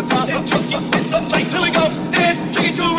that's right. On it's the. Here we go. It's tricky